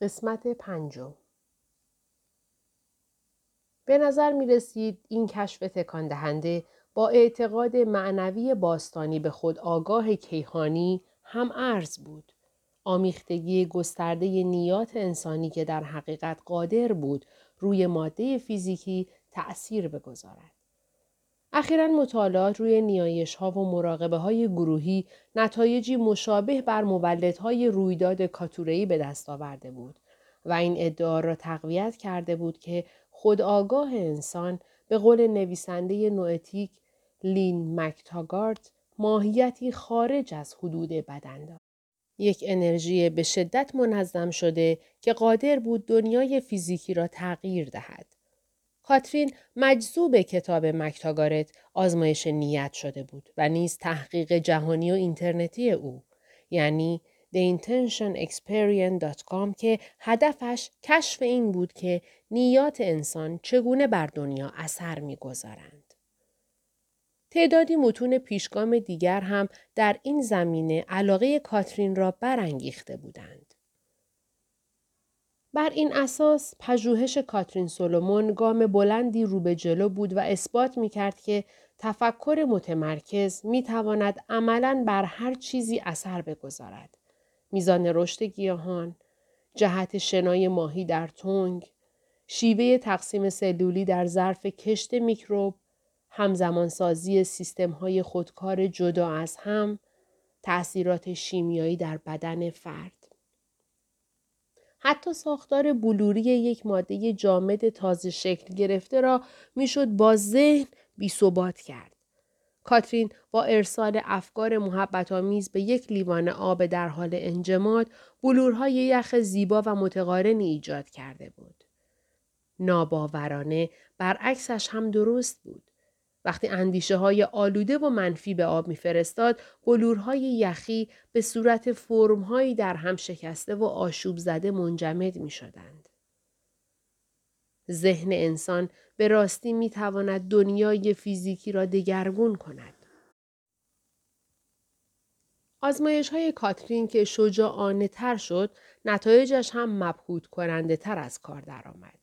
قسمت پنجم به نظر می رسید این کشف تکان دهنده با اعتقاد معنوی باستانی به خود آگاه کیهانی هم ارز بود. آمیختگی گسترده نیات انسانی که در حقیقت قادر بود روی ماده فیزیکی تأثیر بگذارد. اخیرا مطالعات روی نیایش ها و مراقبه های گروهی نتایجی مشابه بر مولدهای رویداد کاتورهی به دست آورده بود و این ادعا را تقویت کرده بود که خودآگاه انسان به قول نویسنده نوئتیک لین مکتاگارت ماهیتی خارج از حدود بدن دارد. یک انرژی به شدت منظم شده که قادر بود دنیای فیزیکی را تغییر دهد. کاترین مجذوب کتاب مکتاگارت آزمایش نیت شده بود و نیز تحقیق جهانی و اینترنتی او یعنی theintentionexperience.com که هدفش کشف این بود که نیات انسان چگونه بر دنیا اثر می‌گذارند. تعدادی متون پیشگام دیگر هم در این زمینه علاقه کاترین را برانگیخته بودند. بر این اساس پژوهش کاترین سولومون گام بلندی رو به جلو بود و اثبات می کرد که تفکر متمرکز می تواند عملا بر هر چیزی اثر بگذارد. میزان رشد گیاهان، جهت شنای ماهی در تنگ، شیوه تقسیم سلولی در ظرف کشت میکروب، همزمان سازی سیستم های خودکار جدا از هم، تأثیرات شیمیایی در بدن فرد. حتی ساختار بلوری یک ماده جامد تازه شکل گرفته را می‌شد با ذهن بیثبات کرد. کاترین با ارسال افکار محبت آمیز به یک لیوان آب در حال انجماد بلورهای یخ زیبا و متقارنی ایجاد کرده بود. ناباورانه برعکسش هم درست بود. وقتی اندیشه های آلوده و منفی به آب میفرستاد بلورهای یخی به صورت فرمهایی در هم شکسته و آشوب زده منجمد می شدند. ذهن انسان به راستی می تواند دنیای فیزیکی را دگرگون کند. آزمایش های کاترین که شجاعانه تر شد نتایجش هم مبهوت کننده تر از کار درآمد.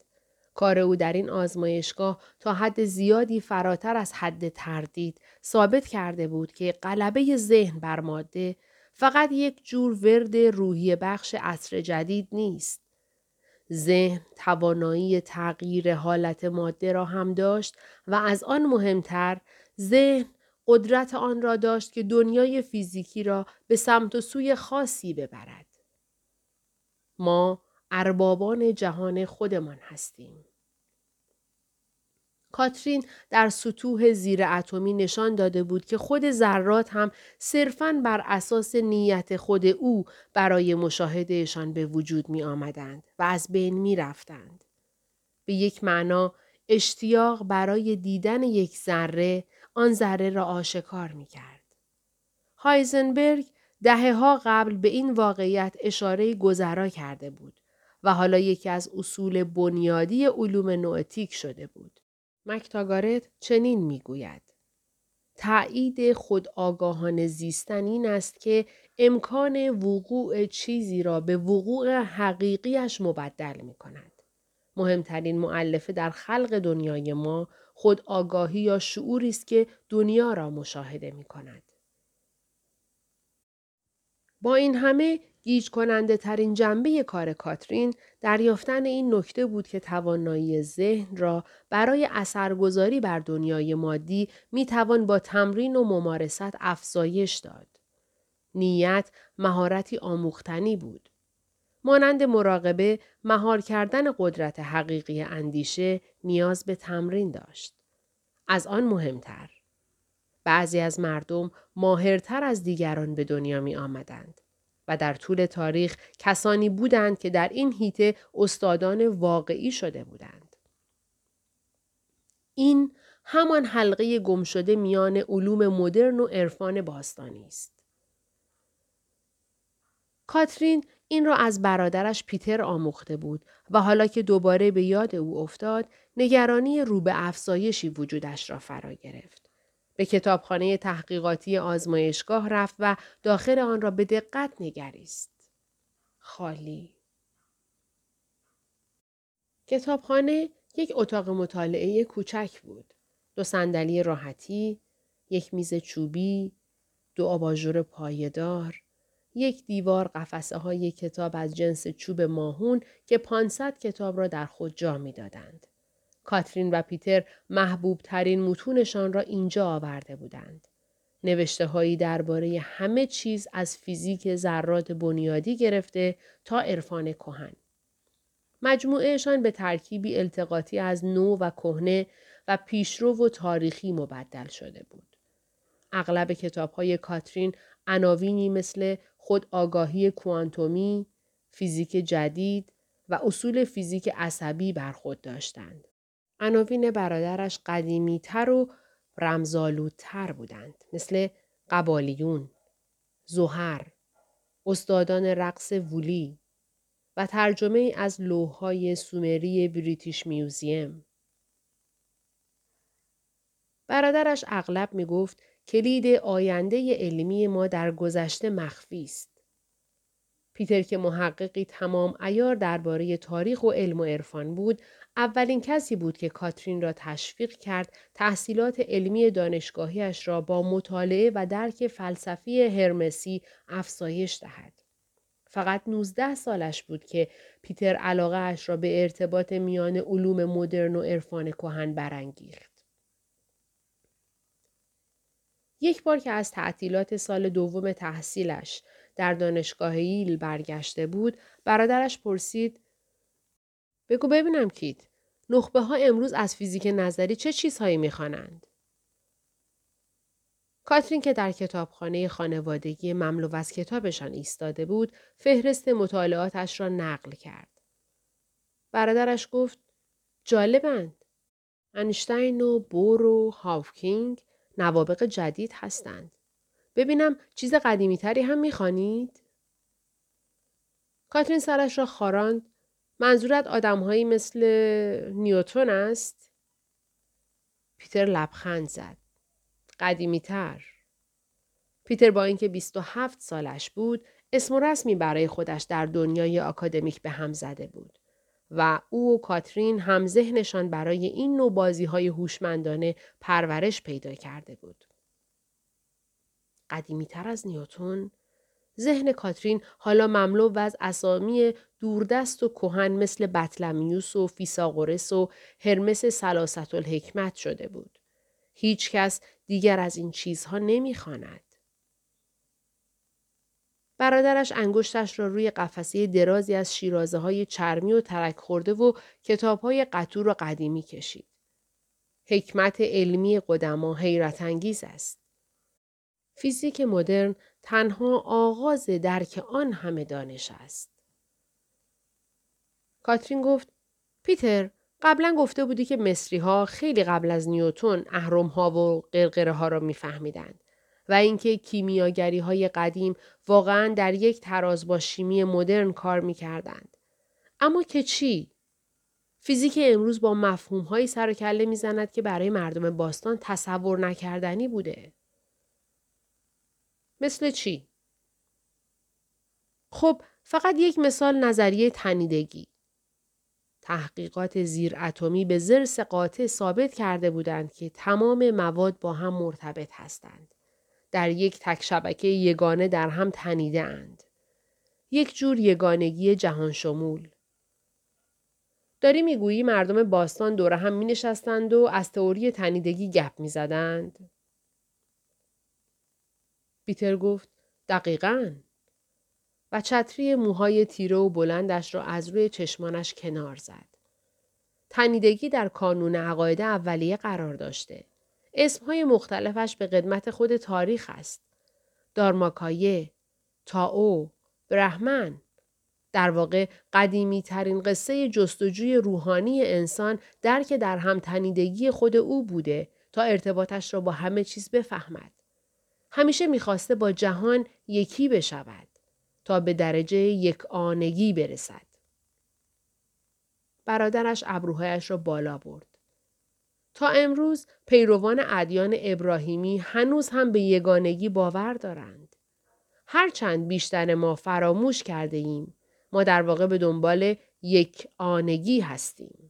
کار او در این آزمایشگاه تا حد زیادی فراتر از حد تردید ثابت کرده بود که غلبه ذهن بر ماده فقط یک جور ورد روحی بخش عصر جدید نیست. ذهن توانایی تغییر حالت ماده را هم داشت و از آن مهمتر ذهن قدرت آن را داشت که دنیای فیزیکی را به سمت و سوی خاصی ببرد. ما اربابان جهان خودمان هستیم. کاترین در سطوح زیر اتمی نشان داده بود که خود ذرات هم صرفاً بر اساس نیت خود او برای مشاهدهشان به وجود می آمدند و از بین می رفتند. به یک معنا اشتیاق برای دیدن یک ذره آن ذره را آشکار می کرد. هایزنبرگ دهه ها قبل به این واقعیت اشاره گذرا کرده بود و حالا یکی از اصول بنیادی علوم نوئتیک شده بود. مکتاگارت چنین می‌گوید تایید خود آگاهان زیستن این است که امکان وقوع چیزی را به وقوع حقیقیش مبدل می کند. مهمترین معلفه در خلق دنیای ما خود آگاهی یا شعوری است که دنیا را مشاهده می کند. با این همه گیج کننده ترین جنبه کار کاترین دریافتن این نکته بود که توانایی ذهن را برای اثرگذاری بر دنیای مادی می توان با تمرین و ممارست افزایش داد. نیت مهارتی آموختنی بود. مانند مراقبه مهار کردن قدرت حقیقی اندیشه نیاز به تمرین داشت. از آن مهمتر. بعضی از مردم ماهرتر از دیگران به دنیا می آمدند. و در طول تاریخ کسانی بودند که در این هیته استادان واقعی شده بودند. این همان حلقه گم شده میان علوم مدرن و عرفان باستانی است. کاترین این را از برادرش پیتر آموخته بود و حالا که دوباره به یاد او افتاد نگرانی رو به افزایشی وجودش را فرا گرفت. به کتابخانه تحقیقاتی آزمایشگاه رفت و داخل آن را به دقت نگریست. خالی. کتابخانه یک اتاق مطالعه کوچک بود. دو صندلی راحتی، یک میز چوبی، دو آباژور پایدار، یک دیوار قفسه های کتاب از جنس چوب ماهون که 500 کتاب را در خود جا می دادند. کاترین و پیتر محبوب ترین متونشان را اینجا آورده بودند. نوشته هایی درباره همه چیز از فیزیک ذرات بنیادی گرفته تا عرفان کهن. مجموعهشان به ترکیبی التقاطی از نو و کهنه و پیشرو و تاریخی مبدل شده بود. اغلب کتاب های کاترین عناوینی مثل خود آگاهی کوانتومی، فیزیک جدید و اصول فیزیک عصبی بر خود داشتند. عناوین برادرش قدیمی تر و رمزالودتر بودند مثل قبالیون، زهر، استادان رقص وولی و ترجمه از لوحهای سومری بریتیش میوزیم. برادرش اغلب می گفت کلید آینده علمی ما در گذشته مخفی است. پیتر که محققی تمام ایار درباره تاریخ و علم و عرفان بود، اولین کسی بود که کاترین را تشویق کرد تحصیلات علمی دانشگاهیش را با مطالعه و درک فلسفی هرمسی افزایش دهد. فقط 19 سالش بود که پیتر علاقه اش را به ارتباط میان علوم مدرن و عرفان کهن برانگیخت. یک بار که از تعطیلات سال دوم تحصیلش در دانشگاه ایل برگشته بود برادرش پرسید بگو ببینم کیت نخبه ها امروز از فیزیک نظری چه چیزهایی می‌خوانند؟ کاترین که در کتابخانه خانوادگی مملو از کتابشان ایستاده بود فهرست مطالعاتش را نقل کرد. برادرش گفت جالبند. انشتین و بور و هاوکینگ نوابق جدید هستند. ببینم چیز قدیمی تری هم می‌خوانید؟ کاترین سرش را خاراند. منظورت آدمهایی مثل نیوتون است؟ پیتر لبخند زد. قدیمی تر. پیتر با اینکه 27 سالش بود اسم و رسمی برای خودش در دنیای آکادمیک به هم زده بود. و او و کاترین هم ذهنشان برای این نوع بازی های هوشمندانه پرورش پیدا کرده بود. قدیمی تر از نیوتون ذهن کاترین حالا مملو از اسامی دوردست و کهن مثل بطلمیوس و فیساغورس و هرمس سلاست الحکمت شده بود. هیچ کس دیگر از این چیزها نمی‌خواند. برادرش انگشتش را روی قفسه درازی از شیرازه های چرمی و ترک خورده و کتاب های قطور و قدیمی کشید. حکمت علمی قدما حیرت انگیز است. فیزیک مدرن تنها آغاز درک آن همه دانش است. کاترین گفت پیتر قبلا گفته بودی که مصری ها خیلی قبل از نیوتون اهرم ها و قرقره ها را میفهمیدند. و اینکه کیمیاگری های قدیم واقعا در یک تراز با شیمی مدرن کار می کردند. اما که چی؟ فیزیک امروز با مفهوم های سر و کله می زند که برای مردم باستان تصور نکردنی بوده. مثل چی؟ خب فقط یک مثال نظریه تنیدگی. تحقیقات زیر اتمی به زرس قاطع ثابت کرده بودند که تمام مواد با هم مرتبط هستند. در یک تک شبکه یگانه در هم تنیده اند. یک جور یگانگی جهان شمول. داری می‌گویی مردم باستان دور هم می نشستند و از تئوری تنیدگی گپ می زدند؟ بیتر گفت دقیقا. و چتری موهای تیره و بلندش را از روی چشمانش کنار زد. تنیدگی در کانون عقاید اولیه قرار داشته. اسمهای مختلفش به قدمت خود تاریخ است. دارماکایه، تاو، برهمن. در واقع قدیمی ترین قصه جستجوی روحانی انسان درک در هم تنیدگی خود او بوده تا ارتباطش را با همه چیز بفهمد. همیشه می‌خواسته با جهان یکی بشود تا به درجه یک آنگی برسد. برادرش ابروهایش را بالا برد. تا امروز پیروان ادیان ابراهیمی هنوز هم به یگانگی باور دارند. هرچند بیشتر ما فراموش کرده ایم. ما در واقع به دنبال یک آنگی هستیم.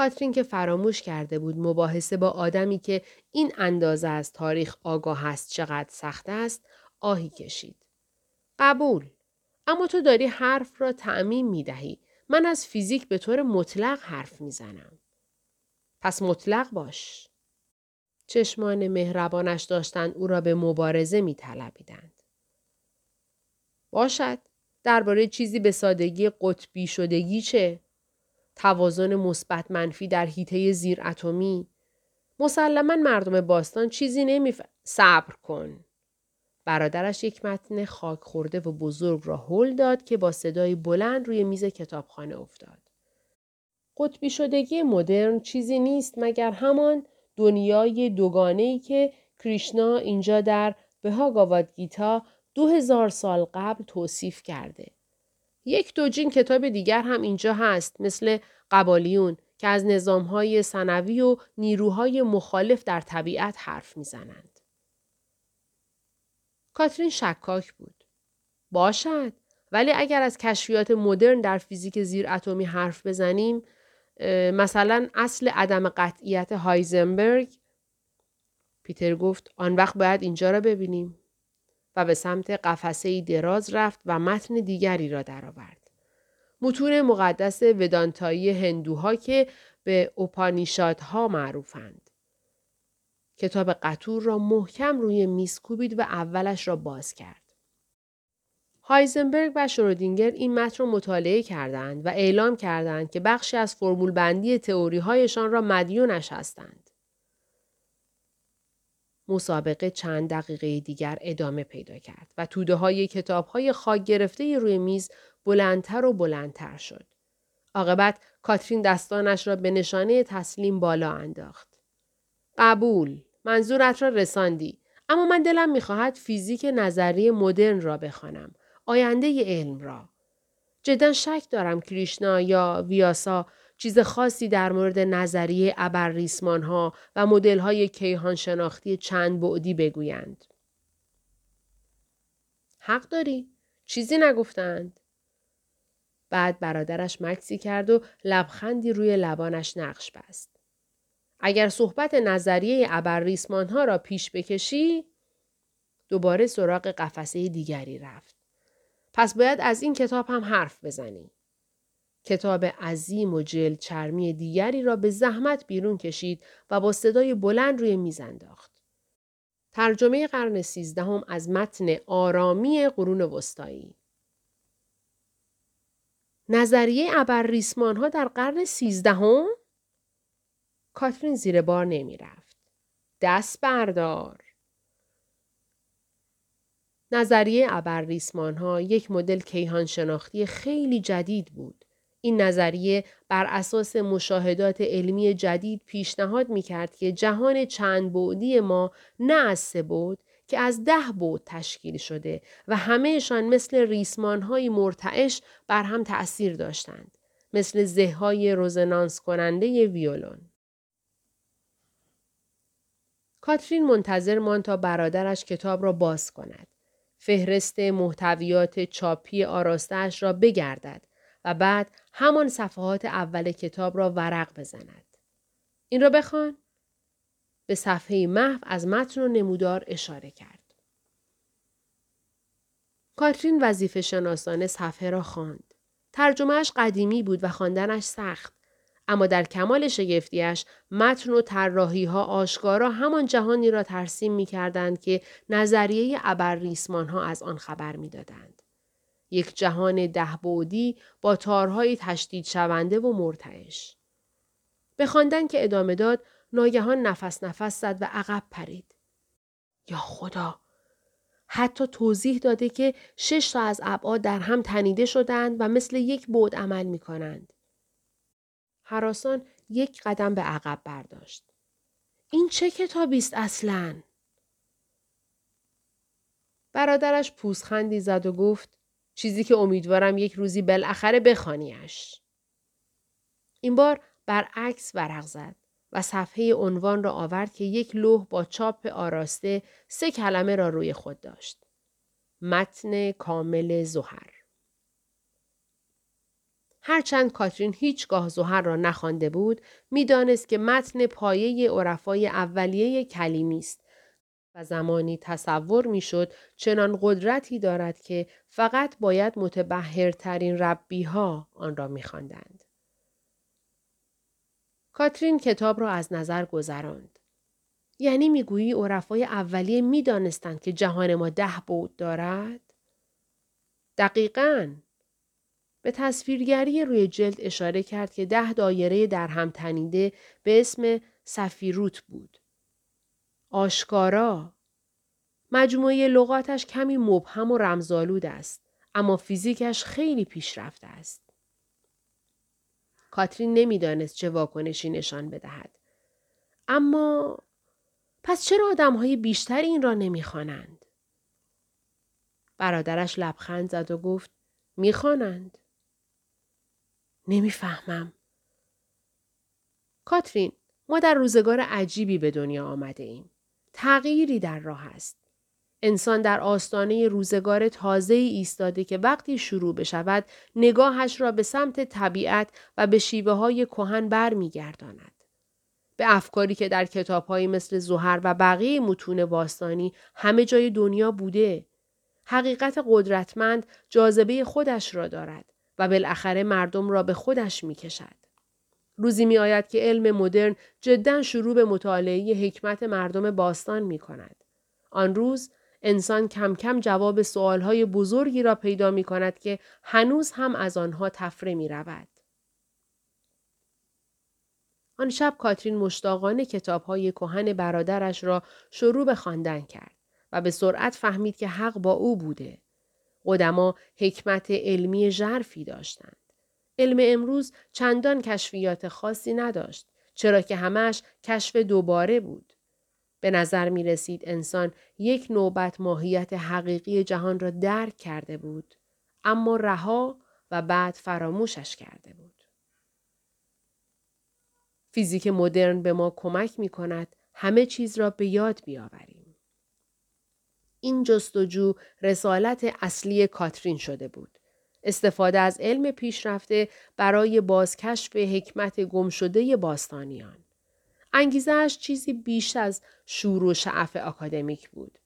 کاترین که فراموش کرده بود مباحثه با آدمی که این اندازه از تاریخ آگاه است چقدر سخت است آهی کشید. قبول. اما تو داری حرف را تعمیم می دهی. من از فیزیک به طور مطلق حرف می زنم. پس مطلق باش. چشمان مهربانش داشتند او را به مبارزه می طلبیدند. باشد. درباره چیزی به سادگی قطبی شدگی چه؟ توازن مثبت منفی در حیطه زیر اتمی مسلما مردم باستان چیزی نمیف... صبر کن. برادرش یک متن خاک خورده و بزرگ را هل داد که با صدای بلند روی میز کتابخانه افتاد. قطبی شدگی مدرن چیزی نیست مگر همان دنیای دوگانه که کریشنا اینجا در بهاگاواد گیتا دو هزار سال قبل توصیف کرده. یک دوجین کتاب دیگر هم اینجا هست مثل قبالیون که از نظامهای سنوی و نیروهای مخالف در طبیعت حرف می‌زنند. کاترین شکاک بود. باشد ولی اگر از کشفیات مدرن در فیزیک زیر اتمی حرف بزنیم مثلا اصل عدم قطعیت هایزنبرگ پیتر گفت آن وقت باید اینجا را ببینیم و به سمت قفسه دراز رفت و متن دیگری را درآورد. متون مقدس ودانتایی هندوها که به اوپانیشادها معروفند. کتاب قطور را محکم روی میز کوبید و اولش را باز کرد. هایزنبرگ و شرودینگر این متن را مطالعه کردند و اعلام کردند که بخشی از فرمول بندی تئوری هایشان را مدیونش هستند. مسابقه چند دقیقه دیگر ادامه پیدا کرد و توده های کتاب های خاک گرفته روی میز بلندتر و بلندتر شد. عاقبت کاترین دستانش را به نشانه تسلیم بالا انداخت. قبول. منظورت را رساندی. اما من دلم می‌خواهد فیزیک نظری مدرن را بخوانم. آینده علم را. جدا شک دارم کریشنا یا ویاسا چیز خاصی در مورد نظریه ابرریسمان ها و مدل های کیهان شناختی چند بعدی بگویند. حق داری؟ چیزی نگفتند. بعد برادرش مکسی کرد و لبخندی روی لبانش نقش بست. اگر صحبت نظریه ابرریسمان ها را پیش بکشی دوباره سراغ قفسه دیگری رفت. پس باید از این کتاب هم حرف بزنی. کتاب عظیم و جلد چرمی دیگری را به زحمت بیرون کشید و با صدای بلند روی میز انداخت. ترجمه قرن سیزدهم از متن آرامی قرون وسطایی نظریه ابرریسمان ها در قرن سیزدهم؟ کاترین زیر بار نمی رفت. دست بردار. نظریه ابرریسمان ها یک مدل کیهان شناختی خیلی جدید بود. این نظریه بر اساس مشاهدات علمی جدید پیشنهاد می کرد که جهان چند بعدی ما نه از سه بود که از ده بود تشکیل شده و همهشان مثل ریسمان های مرتعش بر هم تأثیر داشتند. مثل زههای روزنانس کننده ویولون. کاترین منتظر مان تا برادرش کتاب را باز کند. فهرست محتویات چاپی آراستش را بگردد و بعد همان صفحات اول کتاب را ورق بزند. این را بخوان. به صفحه محو از متن و نمودار اشاره کرد. کاترین وظیفه شناسانه صفحه را خواند. ترجمهش قدیمی بود و خواندنش سخت. اما در کمال شگفتیش متن و طراحی ها آشکارا همان جهانی را ترسیم می کردند که نظریه ابرریسمان ها از آن خبر می دادند. یک جهان ده بودی با تارهای تشدید شونده و مرتعش. به خواندن که ادامه داد ناگهان نفس نفس زد و عقب پرید. یا خدا! حتی توضیح داده که شش تا از ابعاد در هم تنیده شدند و مثل یک بود عمل می کنند. حراسان یک قدم به عقب برداشت. این چه کتابی است اصلا؟ برادرش پوزخندی زد و گفت چیزی که امیدوارم یک روزی بالاخره بخوانیش. این بار برعکس ورق زد و صفحه عنوان را آورد که یک لوح با چاپ آراسته سه کلمه را روی خود داشت. متن کامل زهر. هرچند کاترین هیچگاه زهر را نخوانده بود می‌دانست که متن پایه عرفای اولیه کلیمی است و زمانی تصور می‌شد چنان قدرتی دارد که فقط باید متبهرترین ربی ها آن را میخواندند. کاترین کتاب را از نظر گذراند. یعنی می‌گویی عرفای اولیه می‌دانستند که جهان ما ده بود دارد؟ دقیقا. به تصویرگری روی جلد اشاره کرد که ده دایره در هم تنیده به اسم سفیروت بود. آشکارا. مجموعه لغاتش کمی مبهم و رمزالود است. اما فیزیکش خیلی پیشرفته است. کاترین نمی‌دانست چه واکنشی نشان بدهد. اما پس چرا آدم های بیشتر این را نمی‌خوانند؟ برادرش لبخند زد و گفت می‌خوانند. نمی‌فهمم. کاترین ما در روزگار عجیبی به دنیا آمده ایم. تغییری در راه است. انسان در آستانه روزگار تازه ایستاده که وقتی شروع بشود نگاهش را به سمت طبیعت و به شیوه های کهن برمیگرداند. به افکاری که در کتابهایی مثل زهر و بقیه متون باستانی همه جای دنیا بوده. حقیقت قدرتمند جاذبه خودش را دارد و بالاخره مردم را به خودش می کشد. روزی می آید که علم مدرن جدا شروع به مطالعه حکمت مردم باستان می کند. آن روز انسان کم کم جواب سوالهای بزرگی را پیدا می کند که هنوز هم از آنها تفره می رود. آن شب کاترین مشتاقانه کتابهای کهن برادرش را شروع به خواندن کرد و به سرعت فهمید که حق با او بوده. قدما حکمت علمی ژرفی داشتند. علم امروز چندان کشفیات خاصی نداشت چرا که همش کشف دوباره بود. به نظر می رسید انسان یک نوبت ماهیت حقیقی جهان را درک کرده بود اما رها و بعد فراموشش کرده بود. فیزیک مدرن به ما کمک می کند همه چیز را به یاد بیاوریم. این جستجو رسالت اصلی کاترین شده بود. استفاده از علم پیشرفته برای بازکشف حکمت گمشده باستانیان. انگیزهش چیزی بیش از شور و شعف اکادمیک بود.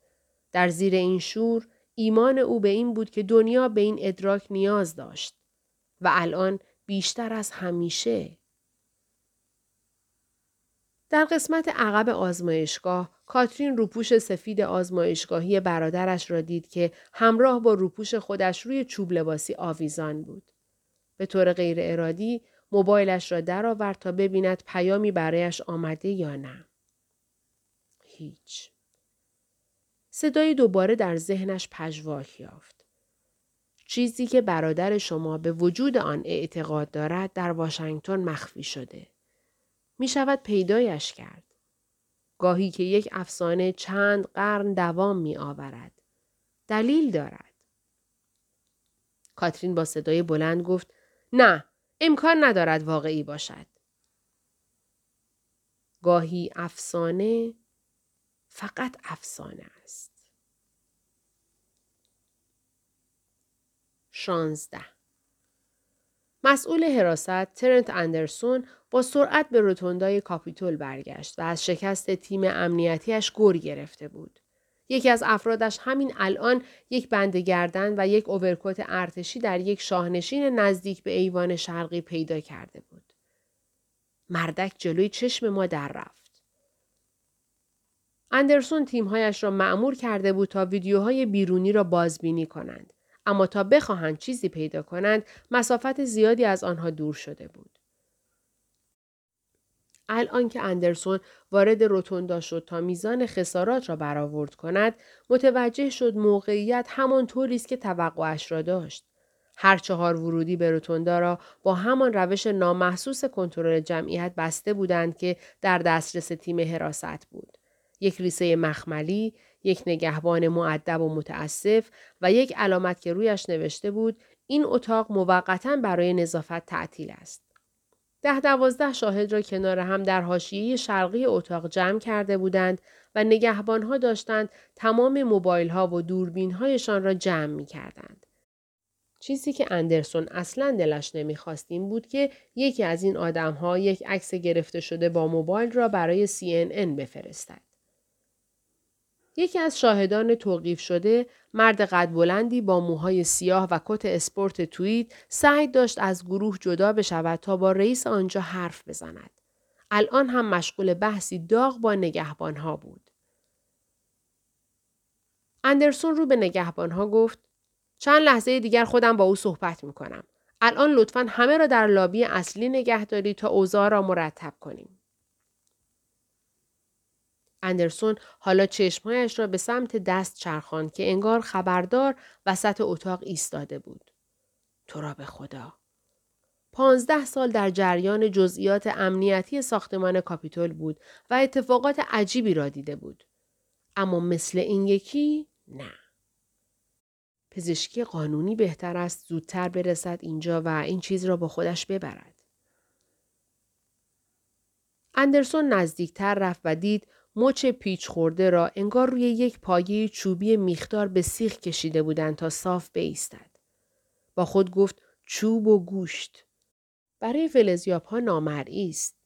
در زیر این شور ایمان او به این بود که دنیا به این ادراک نیاز داشت و الان بیشتر از همیشه در قسمت عقب آزمایشگاه کاترین روپوش سفید آزمایشگاهی برادرش را دید که همراه با روپوش خودش روی چوب لباسی آویزان بود. به طور غیر ارادی موبایلش را درآورد تا ببیند پیامی برایش آمده یا نه. هیچ. صدای دوباره در ذهنش پژواک یافت. چیزی که برادر شما به وجود آن اعتقاد دارد در واشنگتن مخفی شده. می شود پیدایش کرد. گاهی که یک افسانه چند قرن دوام می آورد. دلیل دارد. کاترین با صدای بلند گفت نه امکان ندارد واقعی باشد. گاهی افسانه فقط افسانه است. شانزده مسئول حراست ترنت اندرسون با سرعت به روتوندای کاپیتول برگشت و از شکست تیم امنیتیش گر گرفته بود. یکی از افرادش همین الان یک بند گردن و یک اوورکوت ارتشی در یک شاهنشین نزدیک به ایوان شرقی پیدا کرده بود. مردک جلوی چشم ما در رفت. اندرسون تیمهایش را معمور کرده بود تا ویدیوهای بیرونی را بازبینی کنند. اما تا بخواهند چیزی پیدا کنند مسافت زیادی از آنها دور شده بود. الان که اندرسون وارد روتوندا شد تا میزان خسارات را برآورد کند متوجه شد موقعیت همانطوری است که توقعش را داشت هر چهار ورودی به روتوندا را با همان روش نامحسوس کنترل جمعیت بسته بودند که در دسترس تیم حراست بود یک ریسه مخملی یک نگهبان معدب و متاسف و یک علامت که رویش نوشته بود این اتاق موقتا برای نظافت تعطیل است ده دوازده شاهد را کنار هم در حاشیه شرقی اتاق جمع کرده بودند و نگهبانها داشتند تمام موبایل ها و دوربین هایشان را جمع می کردند. چیزی که اندرسون اصلا دلش نمی‌خواست این بود که یکی از این آدمها یک عکس گرفته شده با موبایل را برای CNN بفرستد. یکی از شاهدان توقیف شده مرد قد بلندی با موهای سیاه و کت اسپورت تویید سعی داشت از گروه جدا بشود تا با رئیس آنجا حرف بزند. الان هم مشغول بحثی داغ با نگهبانها بود. اندرسون رو به نگهبانها گفت چند لحظه دیگر خودم با او صحبت می کنم. الان لطفا همه را در لابی اصلی نگه دارید تا اوضاع را مرتب کنیم. اندرسون حالا چشمهایش را به سمت دست چرخان که انگار خبردار وسط اتاق ایستاده بود. تو را به خدا. پانزده سال در جریان جزئیات امنیتی ساختمان کاپیتول بود و اتفاقات عجیبی را دیده بود. اما مثل این یکی نه. پزشکی قانونی بهتر است زودتر برسد اینجا و این چیز را با خودش ببرد. اندرسون نزدیکتر رفت و دید مچ پیچ خورده را انگار روی یک پایه چوبی میخدار به سیخ کشیده بودند تا صاف بایستد. با خود گفت چوب و گوشت. برای فلزیاب ها نامرئی است.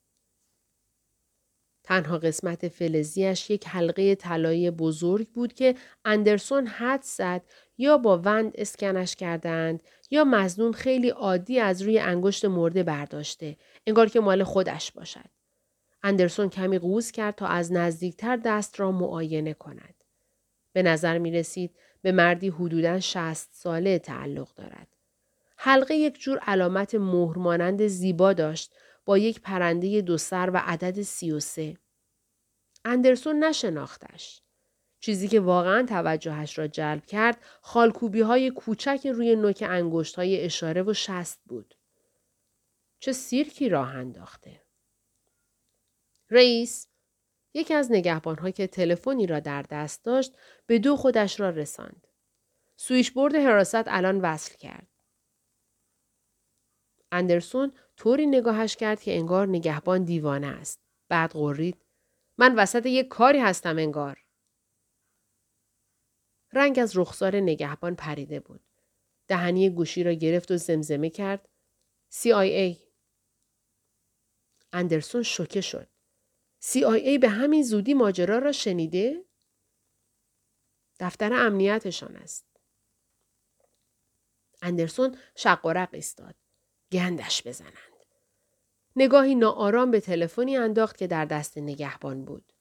تنها قسمت فلزیش یک حلقه طلایی بزرگ بود که اندرسون حد زد یا با وند اسکنش کردند یا مزنون خیلی عادی از روی انگشت مرده برداشته انگار که مال خودش باشد. اندرسون کمی قوز کرد تا از نزدیکتر دست را معاینه کند. به نظر می رسید به مردی حدوداً شست ساله تعلق دارد. حلقه یک جور علامت مهرمانند زیبا داشت با یک پرنده دو سر و عدد سی و سه. اندرسون نشناختش. چیزی که واقعا توجهش را جلب کرد خالکوبی های کوچک روی نوک انگشت های اشاره و شست بود. چه سیرکی راه انداخته. رئیس یکی از نگهبانها که تلفنی را در دست داشت به دو خودش را رساند. سویش برد حراست الان وصل کرد. اندرسون طوری نگاهش کرد که انگار نگهبان دیوانه است. بعد قرید. من وسط یک کاری هستم انگار. رنگ از رخسار نگهبان پریده بود. دهنی گوشی را گرفت و زمزمه کرد. CIA. اندرسون شوکه شد. CIA به همین زودی ماجرا را شنیده؟ دفتر امنیتشان است. اندرسون شق و رق ایستاد. گندش بزنند. نگاهی ناآرام به تلفنی انداخت که در دست نگهبان بود.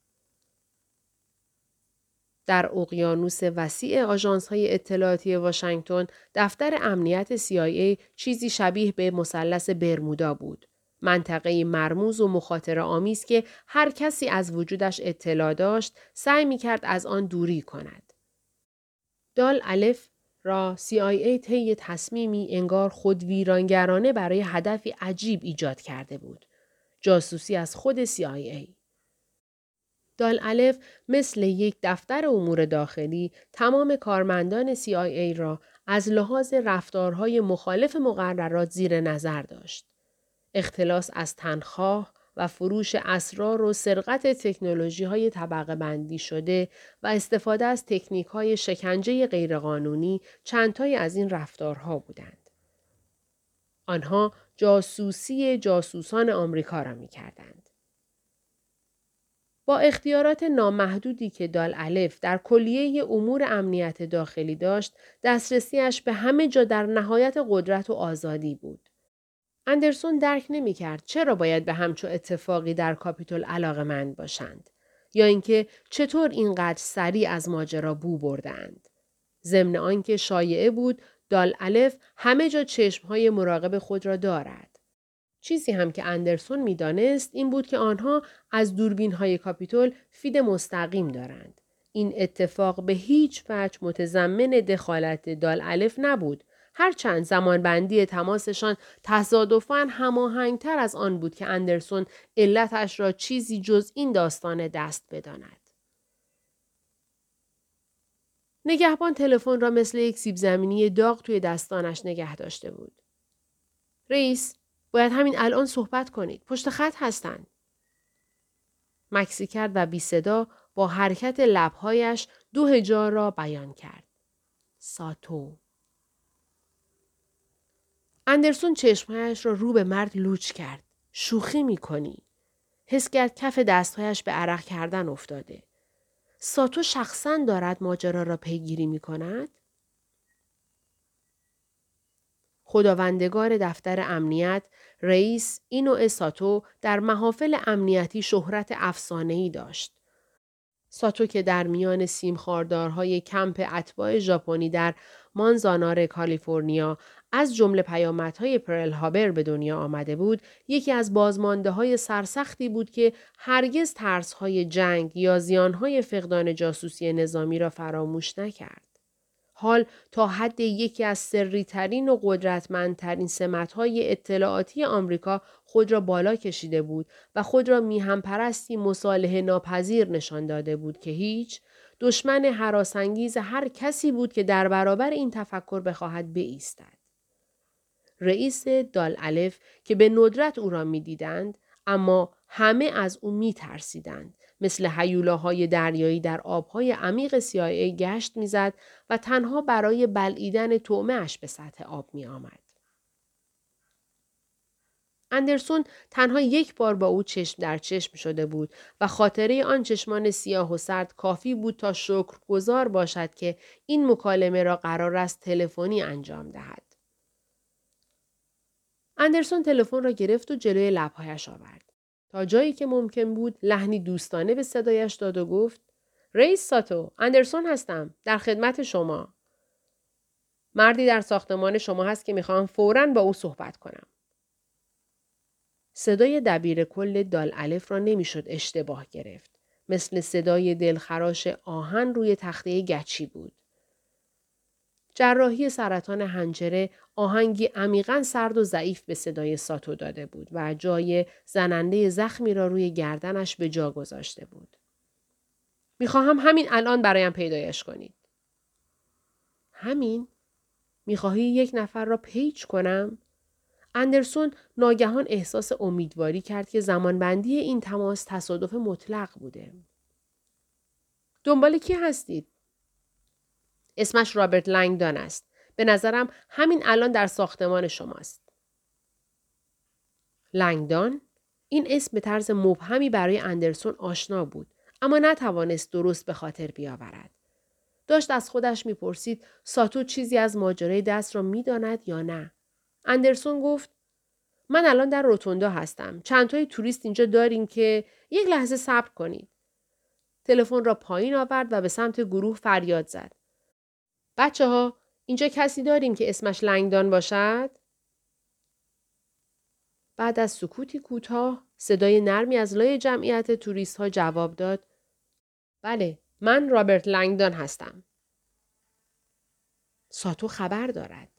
در اقیانوس وسیع آژانس های اطلاعاتی واشنگتن دفتر امنیت CIA چیزی شبیه به مثلث برمودا بود. منطقه مرموز و مخاطره آمیز که هر کسی از وجودش اطلاع داشت سعی می کرد از آن دوری کند. دال الف را CIA طی تصمیمی انگار خود ویرانگرانه برای هدفی عجیب ایجاد کرده بود. جاسوسی از خود CIA. دال الف مثل یک دفتر امور داخلی تمام کارمندان CIA را از لحاظ رفتارهای مخالف مقررات زیر نظر داشت. اختلاس از تنخواه و فروش اسرار و سرقت تکنولوژی های طبقه بندی شده و استفاده از تکنیک های شکنجه غیرقانونی چندتای از این رفتارها بودند. آنها جاسوسی جاسوسان آمریکا را می کردند. با اختیارات نامحدودی که دال الف در کلیه امور امنیت داخلی داشت، دسترسیش به همه جا در نهایت قدرت و آزادی بود. اندرسون درک نمی کرد چرا باید به همچو اتفاقی در کاپیتول علاقه مند باشند یا اینکه چطور اینقدر سریع از ماجرا بو بردند. ضمن آنکه شایعه بود دال الف همه جا چشمهای مراقب خود را دارد. چیزی هم که اندرسون می‌دانست این بود که آنها از دوربین های کاپیتول feed مستقیم دارند. این اتفاق به هیچ وجه متضمن دخالت دال الف نبود هرچند زمانبندی تماسشان تصادفاً هماهنگتر از آن بود که اندرسون علتش را چیزی جز این داستان دست بداند. نگهبان تلفن را مثل یک سیب زمینی داغ توی دستانش نگه داشته بود. رئیس، باید همین الان صحبت کنید. پشت خط هستند. مکسی کرد و بی صدا با حرکت لبهایش دو هجار را بیان کرد. ساتو اندرسون چشمهایش را رو به مرد لوچ کرد. شوخی می کنی. حس کرد کف دستهایش به عرق کردن افتاده. ساتو شخصا دارد ماجرا را پیگیری می کند؟ خداوندگار دفتر امنیت رئیس اینو ساتو در محافل امنیتی شهرت افسانه‌ای داشت. ساتو که در میان سیمخاردارهای کمپ اتباع ژاپنی در مانزانار کالیفرنیا از جمله پیامدهای پرل هابر به دنیا آمده بود یکی از بازمانده های سرسختی بود که هرگز ترسهای جنگ یا زیانهای فقدان جاسوسی نظامی را فراموش نکرد. حال تا حد یکی از سری ترین و قدرتمندترین سمتهای اطلاعاتی آمریکا خود را بالا کشیده بود و خود را میهم پرستی مصالحه ناپذیر نشان داده بود که هیچ دشمن حراسانگیز هر کسی بود که در برابر این تفکر بخواهد بایستد. رئیس دال الف که به ندرت او را می‌دیدند اما همه از او می ترسیدند. مثل حیولاهای دریایی در آبهای عمیق CIA گشت می‌زد و تنها برای بلعیدن اش به سطح آب می آمد. اندرسون تنها یک بار با او چشم در چشم شده بود و خاطره آن چشمان سیاه و سرد کافی بود تا شکر گذار باشد که این مکالمه را قرار است تلفنی انجام دهد. اندرسون تلفن را گرفت و جلوی لبهایش آورد. تا جایی که ممکن بود لحنی دوستانه به صدایش داد و گفت رئیس ساتو اندرسون هستم در خدمت شما. مردی در ساختمان شما هست که می‌خواهم فورا با او صحبت کنم. صدای دبیر کل دال الف را نمی‌شد اشتباه گرفت. مثل صدای دلخراش آهن روی تخته گچی بود. جراحی سرطان هنجره آهنگی عمیقا سرد و ضعیف به صدای ساتو داده بود و جای زننده زخمی را روی گردنش به جا گذاشته بود. می‌خواهم همین الان برایم پیدایش کنید. همین؟ می‌خواهی یک نفر را پیچ کنم؟ اندرسون ناگهان احساس امیدواری کرد که زمانبندی این تماس تصادف مطلق بوده. دنبال کی هستید؟ اسمش رابرت لنگدان است. به نظرم همین الان در ساختمان شماست. لنگدان؟ این اسم به طرز مبهمی برای اندرسون آشنا بود اما نتوانست درست به خاطر بیاورد. داشت از خودش می‌پرسید ساتو چیزی از ماجرای دست را می‌داند یا نه. اندرسون گفت من الان در روتوندا هستم. چند تای توریست اینجا داریم که یک لحظه صبر کنید. تلفن را پایین آورد و به سمت گروه فریاد زد. بچه ها اینجا کسی داریم که اسمش لنگدان باشد؟ بعد از سکوتی کوتاه صدای نرمی از لای جمعیت توریست ها جواب داد بله من رابرت لنگدان هستم. ساتو خبر دارد.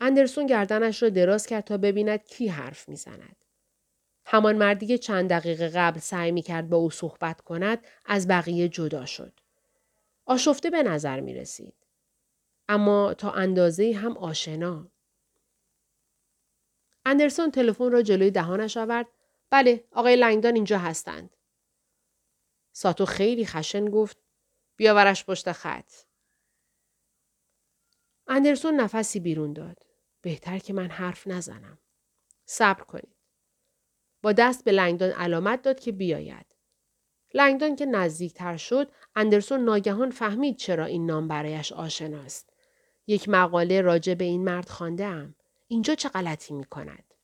اندرسون گردنش را دراز کرد تا ببیند کی حرف می‌زند. همان مردی که چند دقیقه قبل سعی می کرد با او صحبت کند از بقیه جدا شد. آشفته به نظر می رسید. اما تا اندازه هم آشنا. اندرسون تلفن را جلوی دهانش آورد. بله، آقای لنگدان اینجا هستند. ساتو خیلی خشن گفت بیاورش پشت خط. اندرسون نفسی بیرون داد. بهتر که من حرف نزنم. صبر کنید. با دست به لنگدان علامت داد که بیاید. لنگدان که نزدیکتر شد، اندرسون ناگهان فهمید چرا این نام برایش آشناست. یک مقاله راجع به این مرد خانده ام. اینجا چه غلطی می کند؟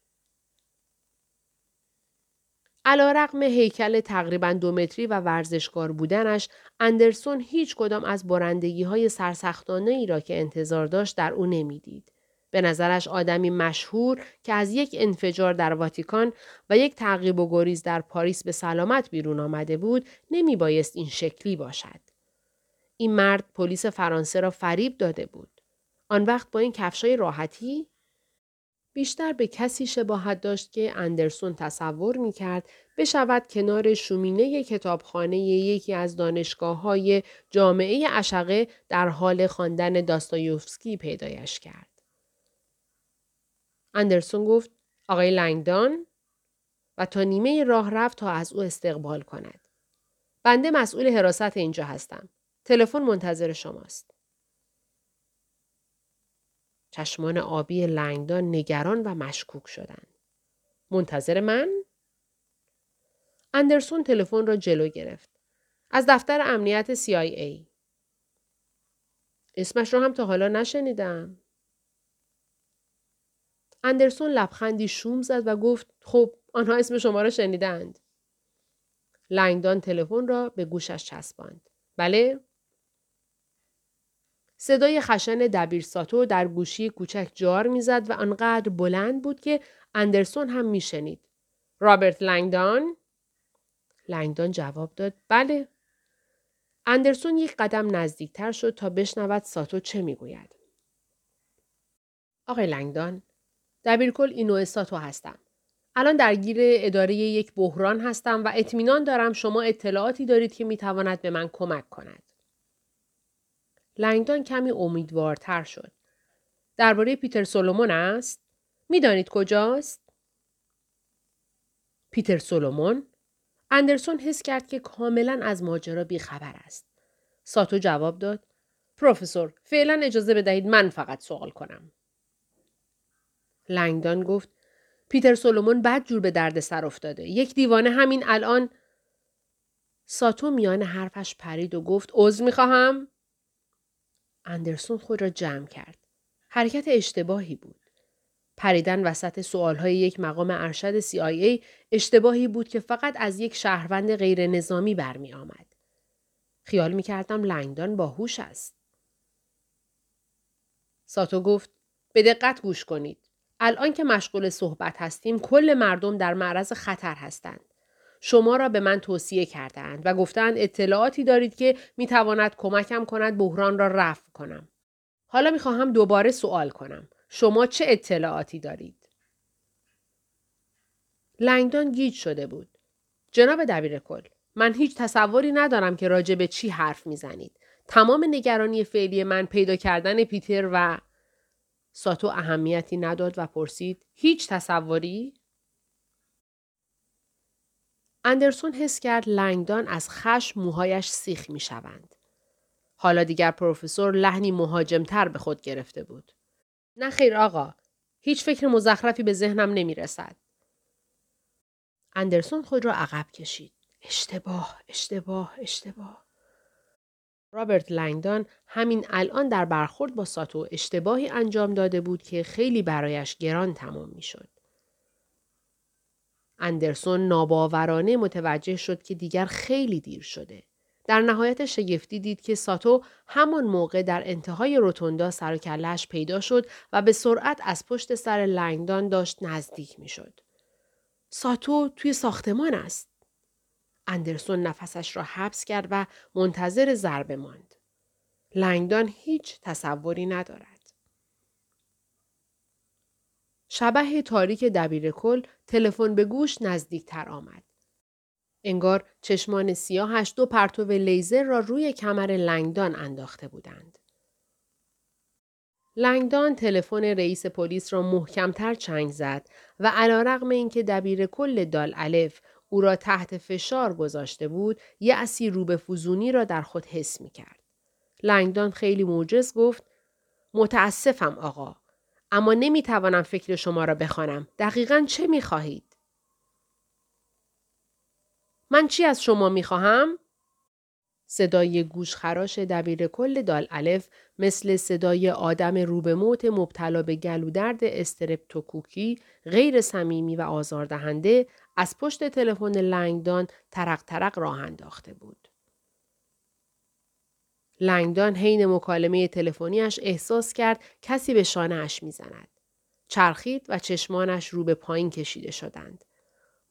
علا رقم هیکل تقریبا دو متری و ورزشکار بودنش اندرسون هیچ کدام از برندگی های سرسختانه ای را که انتظار داشت در او نمی‌دید. به نظرش آدمی مشهور که از یک انفجار در واتیکان و یک تعقیب و گریز در پاریس به سلامت بیرون آمده بود نمی بایست این شکلی باشد. این مرد پلیس فرانسه را فریب داده بود. آن وقت با این کفشای راحتی بیشتر به کسی شباهت داشت که اندرسون تصور می کرد بشود کنار شومینه کتابخانه یکی از دانشگاه های جامعه اشقه در حال خواندن داستایوفسکی پیدایش کرد. اندرسون گفت آقای لنگدان و تا نیمه راه رفت تا از او استقبال کند. بنده مسئول حراست اینجا هستم. تلفن منتظر شماست. چشمان آبی لنگدان نگران و مشکوک شدند. منتظر من؟ اندرسون تلفن را جلو گرفت. از دفتر امنیت CIA. اسمش را هم تا حالا نشنیدم. اندرسون لبخندی شوم زد و گفت خب آنها اسم شما را شنیدند. لنگدان تلفن را به گوشش چسباند. بله؟ صدای خشن دبیر ساتو در گوشی کوچک جار می‌زد و آنقدر بلند بود که اندرسون هم میشنید. رابرت لنگدان؟ لنگدان جواب داد بله. اندرسون یک قدم نزدیکتر شد تا بشنود ساتو چه می‌گوید. آقای لنگدان، دبیرکل اینو ساتو هستم. الان درگیر اداره یک بحران هستم و اطمینان دارم شما اطلاعاتی دارید که می‌تواند به من کمک کند. لنگدان کمی امیدوارتر شد. درباره پیتر سولومون است؟ می‌دانید کجاست؟ پیتر سولومون؟ اندرسون حس کرد که کاملا از ماجرا بیخبر است. ساتو جواب داد پروفسور فعلا اجازه بدهید من فقط سوال کنم. لنگدان گفت پیتر سولومون بد جور به درد سر افتاده. یک دیوانه همین الان ساتو میان حرفش پرید و گفت عذر می‌خواهم اندرسون خود را جمع کرد. حرکت اشتباهی بود. پریدن وسط سوالهای یک مقام ارشد CIA اشتباهی بود که فقط از یک شهروند غیر نظامی برمی آمد. خیال می کردم لنگدان باهوش است. ساتو گفت به دقت گوش کنید. الان که مشغول صحبت هستیم کل مردم در معرض خطر هستند. شما را به من توصیه کردند و گفتند اطلاعاتی دارید که می تواند کمکم کند بحران را رفع کنم. حالا می خواهم دوباره سوال کنم. شما چه اطلاعاتی دارید؟ لنگدان گیج شده بود. جناب دبیر کل، من هیچ تصوری ندارم که راجع به چی حرف می‌زنید. تمام نگرانی فعلی من پیدا کردن پیتر و ساتو اهمیتی نداد و پرسید هیچ تصوری؟ اندرسون حس کرد لنگدان از خشم موهایش سیخ می شوند. حالا دیگر پروفسور لحنی مهاجمتر به خود گرفته بود. نه خیر آقا. هیچ فکر مزخرفی به ذهنم نمی رسد. اندرسون خود را عقب کشید. اشتباه، اشتباه، اشتباه. رابرت لنگدان همین الان در برخورد با ساتو اشتباهی انجام داده بود که خیلی برایش گران تمام می شد. اندرسون ناباورانه متوجه شد که دیگر خیلی دیر شده. در نهایت شگفتی دید که ساتو همان موقع در انتهای روتوندا سر و پیدا شد و به سرعت از پشت سر لنگدان داشت نزدیک می شد. ساتو توی ساختمان است. اندرسون نفسش را حبس کرد و منتظر ضربه ماند. لنگدان هیچ تصوری ندارد. شبه تاریک دبیر کل تلفن به گوش نزدیکتر آمد. انگار چشمان سیاهش دو پرتو لیزر را روی کمر لنگدان انداخته بودند. لنگدان تلفن رئیس پلیس را محکمتر چنگ زد و علا رقم اینکه دبیر کل دال الف او را تحت فشار گذاشته بود یأسی رو به فوزونی را در خود حس می کرد. لنگدان خیلی موجز گفت متاسفم آقا اما نمی توانم فکر شما را بخوانم. دقیقا چه می خواهید؟ من چی از شما می خواهم؟ صدای گوشخراش دبیر کل دال الف مثل صدای آدم روبه موت مبتلا به گلودرد استرپتوکوکی غیر صمیمی و آزاردهنده از پشت تلفن لنگدان ترق ترق راه انداخته بود. لنگدان حین مکالمه تلفنیش احساس کرد کسی به شانهاش می‌زند. چرخید و چشمانش رو به پایین کشیده شدند.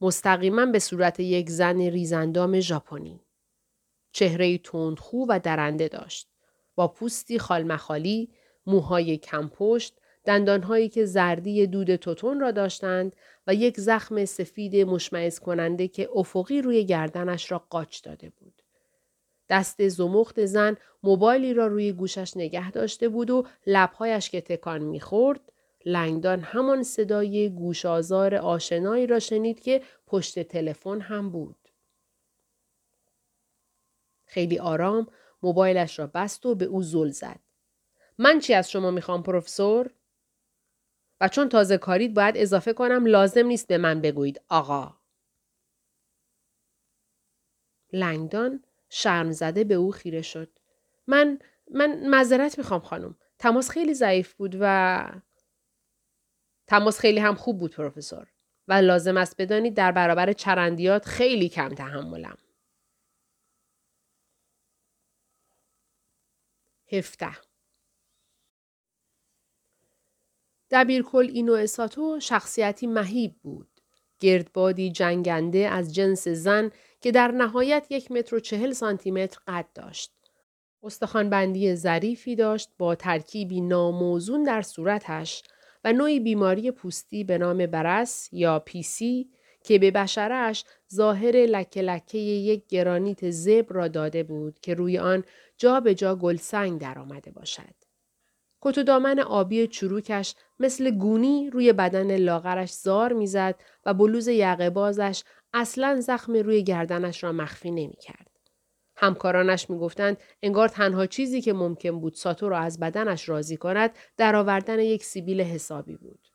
مستقیما به صورت یک زن ریزندام ژاپنی. چهره تندخو و درنده داشت. با پوستی خالمخالی، موهای کمپشت، دندانهایی که زردی دود توتون را داشتند و یک زخم سفید مشمعز کننده که افقی روی گردنش را قاچ داده بود. دست زمخت زن موبایلی را روی گوشش نگه داشته بود و لبهایش که تکان می‌خورد لنگدان همان صدای گوشازار آشنایی را شنید که پشت تلفن هم بود. خیلی آرام موبایلش را بست و به او زل زد. من چی از شما می‌خوام پروفسور؟ و چون تازه کارید باید اضافه کنم لازم نیست به من بگویید آقا. لنگدان شرم زده به او خیره شد. من من معذرت می‌خوام خانم. تماس خیلی ضعیف بود و تماس خیلی هم خوب بود پروفسور و لازم است بدانید در برابر چرندیات خیلی کم تحملم. هفته دبیرکل اینو ساتو شخصیتی مهیب بود. گردبادی جنگنده از جنس زن که در نهایت یک متر و چهل سانتیمتر قد داشت. استخوانبندی ظریفی داشت با ترکیبی ناموزون در صورتش و نوعی بیماری پوستی به نام برس یا پیسی که به بشرش ظاهر لکه لکه یک گرانیت زبر را داده بود که روی آن جا به جا گلسنگ در آمده باشد. کت و دامن آبی چروکش مثل گونی روی بدن لاغرش زار می‌زد و بلوز یقه بازش اصلا زخم روی گردنش را مخفی نمی کرد. همکارانش می‌گفتند انگار تنها چیزی که ممکن بود ساتو را از بدنش راضی کند در آوردن یک سیبیل حسابی بود.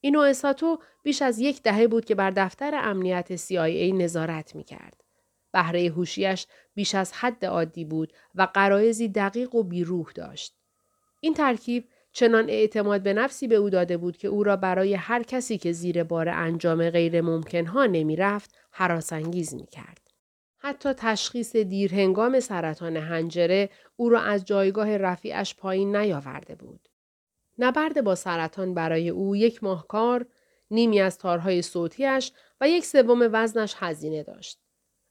اینو ساتو بیش از یک دهه بود که بر دفتر امنیت CIA نظارت می کرد. بهره هوشیش بیش از حد عادی بود و قرایزی دقیق و بیروح داشت. این ترکیب چنان اعتماد به نفسی به او داده بود که او را برای هر کسی که زیر بار انجام غیر ها نمی رفت می کرد. حتی تشخیص دیرهنگام سرطان هنجره او را از جایگاه رفیعش پایین نیاورده بود. نبرد با سرطان برای او یک ماه کار، نیمی از تارهای صوتیش و یک سوم وزنش هزینه داشت.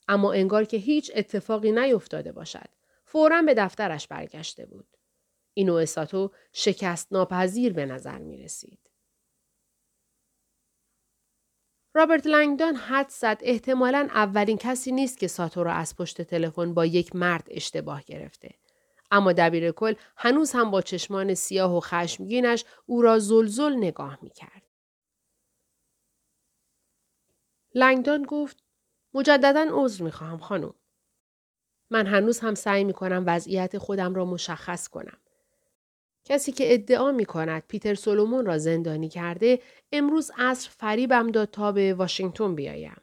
اما انگار که هیچ اتفاقی نیفتاده باشد. فورا به دفترش برگشته بود. اینو ساتو شکست ناپذیر به نظر می رسید. رابرت لنگدان حد زد احتمالا اولین کسی نیست که ساتو را از پشت تلفن با یک مرد اشتباه گرفته. اما دبیر کل هنوز هم با چشمان سیاه و خشمگینش او را زلزل نگاه می کرد. لنگدان گفت مجددا عذر می خواهم خانم. من هنوز هم سعی می کنم وضعیت خودم را مشخص کنم. کسی که ادعا می کند پیتر سولومون را زندانی کرده امروز عصر فریبم داد تا به واشنگتن بیایم.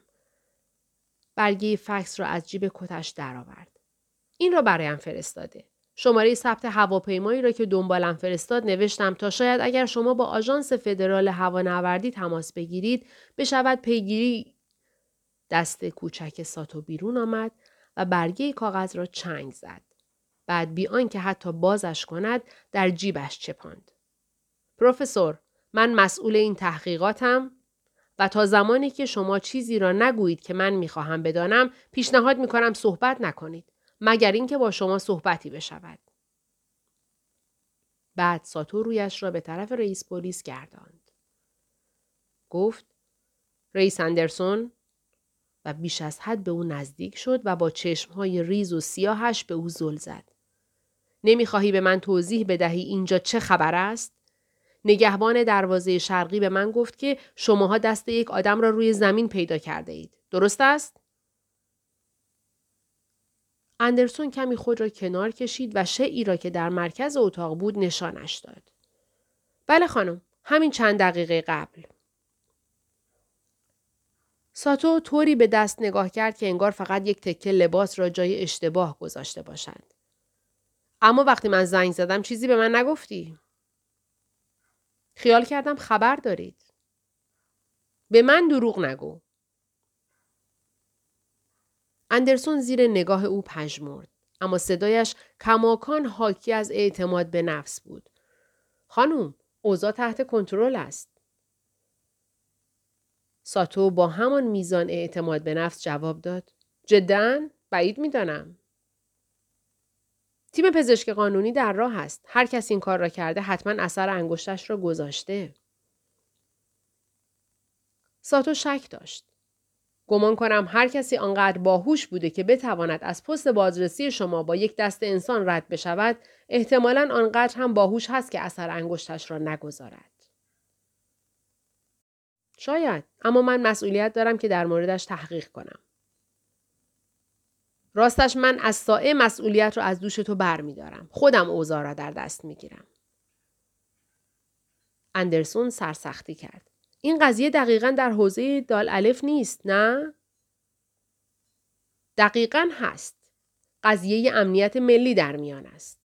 برگی فکس را از جیب کتش درآورد. این را برایم فرستاده. شماره ثبت هواپیمایی را که دنبالم فرستاد نوشتم تا شاید اگر شما با آژانس فدرال هوانوردی تماس بگیرید بشود پیگیری دست کوچک ساتو بیرون آمد و برگه کاغذ را چنگ زد. بعد بی آنکه حتی بازش کند در جیبش چپاند. پروفسور من مسئول این تحقیقاتم و تا زمانی که شما چیزی را نگویید که من می‌خواهم بدانم پیشنهاد می‌کنم صحبت نکنید مگر اینکه با شما صحبتی بشود. بعد ساتو رویش را به طرف رئیس پلیس گرداند. گفت رئیس اندرسون و بیش از حد به او نزدیک شد و با چشمهای ریز و سیاهش به او زل زد. نمی‌خواهی به من توضیح بدهی اینجا چه خبر است؟ نگهبان دروازه شرقی به من گفت که شماها دست یک آدم را روی زمین پیدا کرده اید. درست است؟ اندرسون کمی خود را کنار کشید و شعی را که در مرکز اتاق بود نشانش داد. بله خانم، همین چند دقیقه قبل. ساتو طوری به دست نگاه کرد که انگار فقط یک تکه لباس را جای اشتباه گذاشته باشند. اما وقتی من زنگ زدم چیزی به من نگفتی. خیال کردم خبر دارید. به من دروغ نگو. اندرسون زیر نگاه او پژمرد. اما صدایش کماکان حاکی از اعتماد به نفس بود. خانم، اوضاع تحت کنترل است. ساتو با همان میزان اعتماد به نفس جواب داد. جدا؟ بعید می‌دانم. تیم پزشک قانونی در راه است. هر کس این کار را کرده حتما اثر انگشتش را گذاشته. ساتو شک داشت. گمان کنم هر کسی آنقدر باهوش بوده که بتواند از پست بازرسی شما با یک دست انسان رد بشود احتمالا آنقدر هم باهوش هست که اثر انگشتش را نگذارد. شاید اما من مسئولیت دارم که در موردش تحقیق کنم. راستش من از سائه مسئولیت را از دوش تو بر می دارم. خودم اوضاع را در دست می گیرم. اندرسون سرسختی کرد. این قضیه دقیقا در حوزه دال الف نیست نه؟ دقیقا هست. قضیه امنیت ملی در میان است.